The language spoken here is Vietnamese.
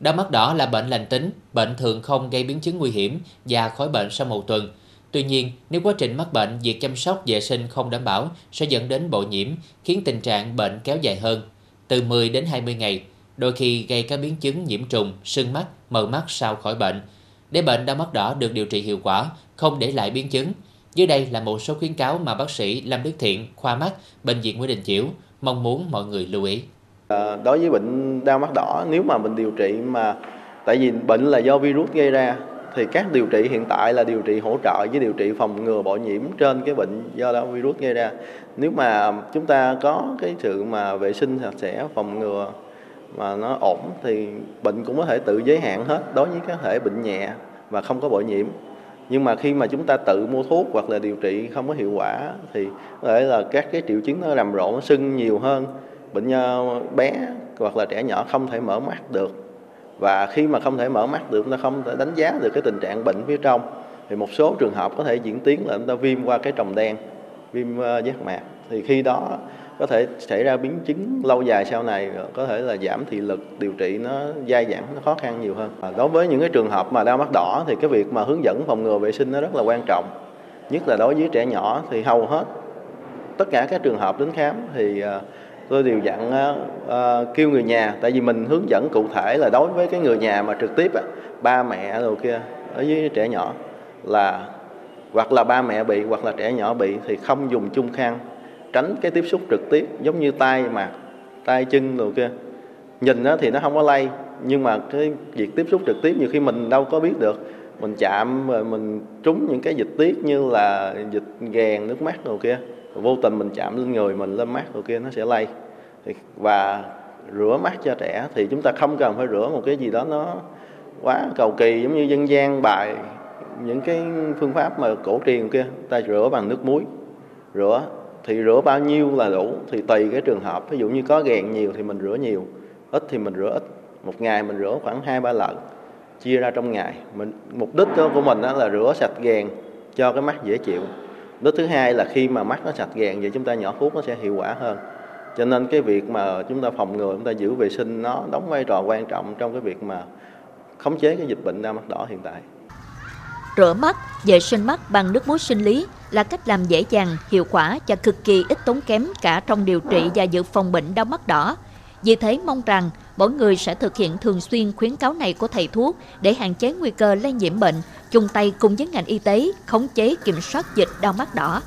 Đau mắt đỏ là bệnh lành tính, bệnh thường không gây biến chứng nguy hiểm và khỏi bệnh sau một tuần. Tuy nhiên, nếu quá trình mắc bệnh, việc chăm sóc vệ sinh không đảm bảo sẽ dẫn đến bội nhiễm, khiến tình trạng bệnh kéo dài hơn, từ 10 đến 20 ngày, đôi khi gây các biến chứng nhiễm trùng, sưng mắt, mờ mắt sau khỏi bệnh. Để bệnh đau mắt đỏ được điều trị hiệu quả, không để lại biến chứng. Dưới đây là một số khuyến cáo mà bác sĩ Lâm Đức Thiện, khoa mắt, bệnh viện Nguyễn Đình Chiểu mong muốn mọi người lưu ý. À, đối với bệnh đau mắt đỏ, nếu mà mình điều trị mà tại vì bệnh là do virus gây ra thì các điều trị hiện tại là điều trị hỗ trợ với điều trị phòng ngừa bội nhiễm trên cái bệnh do đó virus gây ra. Nếu mà chúng ta có cái sự mà vệ sinh sạch sẽ phòng ngừa mà nó ổn thì bệnh cũng có thể tự giới hạn hết đối với các thể bệnh nhẹ và không có bội nhiễm. Nhưng mà khi mà chúng ta tự mua thuốc hoặc là điều trị không có hiệu quả thì có thể là các cái triệu chứng nó rầm rộ nó sưng nhiều hơn bệnh nhân bé hoặc là trẻ nhỏ không thể mở mắt được. Và khi mà không thể mở mắt được chúng ta không thể đánh giá được cái tình trạng bệnh phía trong. Thì một số trường hợp có thể diễn tiến là chúng ta viêm qua cái tròng đen viêm ờ, giác mạc. Thì khi đó có thể xảy ra biến chứng lâu dài sau này ờ, có thể là giảm thị lực điều trị nó dai dẳng nó khó khăn nhiều hơn. À, đối với những cái trường hợp mà đau mắt đỏ thì cái việc mà hướng dẫn phòng ngừa vệ sinh nó rất là quan trọng. Nhất là đối với trẻ nhỏ thì hầu hết tất cả các trường hợp đến khám thì ờ, tôi đều dặn uh, kêu người nhà. Tại vì mình hướng dẫn cụ thể là đối với cái người nhà mà trực tiếp ba mẹ rồi kia ở với trẻ nhỏ là hoặc là ba mẹ bị hoặc là trẻ nhỏ bị thì không dùng chung khăn tránh cái tiếp xúc trực tiếp giống như tay mặt tay chân rồi kia. Nhìn nó thì nó không có lây nhưng mà cái việc tiếp xúc trực tiếp nhiều khi mình đâu có biết được. Mình chạm rồi mình trúng những cái dịch tiết như là dịch ghèn nước mắt rồi kia vô tình mình chạm lên người mình lên mắt rồi kia, nó sẽ lây. Và rửa mắt cho trẻ thì chúng ta không cần phải rửa một cái gì đó nó quá cầu kỳ, giống như dân gian bài những cái phương pháp mà cổ truyền kia. Ta rửa bằng nước muối, rửa. Thì rửa bao nhiêu là đủ, thì tùy cái trường hợp. Ví dụ như có ghèn nhiều thì mình rửa nhiều, ít thì mình rửa ít. Một ngày mình rửa khoảng hai ba lần, chia ra trong ngày. Mình, mục đích của mình đó là rửa sạch ghèn cho cái mắt dễ chịu đó thứ hai là khi mà mắt nó sạch gàng vậy chúng ta nhỏ thuốc nó sẽ hiệu quả hơn. Cho nên cái việc mà chúng ta phòng ngừa, chúng ta giữ vệ sinh nó đóng vai trò quan trọng trong cái việc mà khống chế cái dịch bệnh đau mắt đỏ hiện tại. Rửa mắt, vệ sinh mắt bằng nước muối sinh lý là cách làm dễ dàng, hiệu quả và cực kỳ ít tốn kém cả trong điều trị và dự phòng bệnh đau mắt đỏ. Vì thế mong rằng mỗi người sẽ thực hiện thường xuyên khuyến cáo này của thầy thuốc để hạn chế nguy cơ lây nhiễm bệnh, chung tay cùng với ngành y tế khống chế kiểm soát dịch đau mắt đỏ.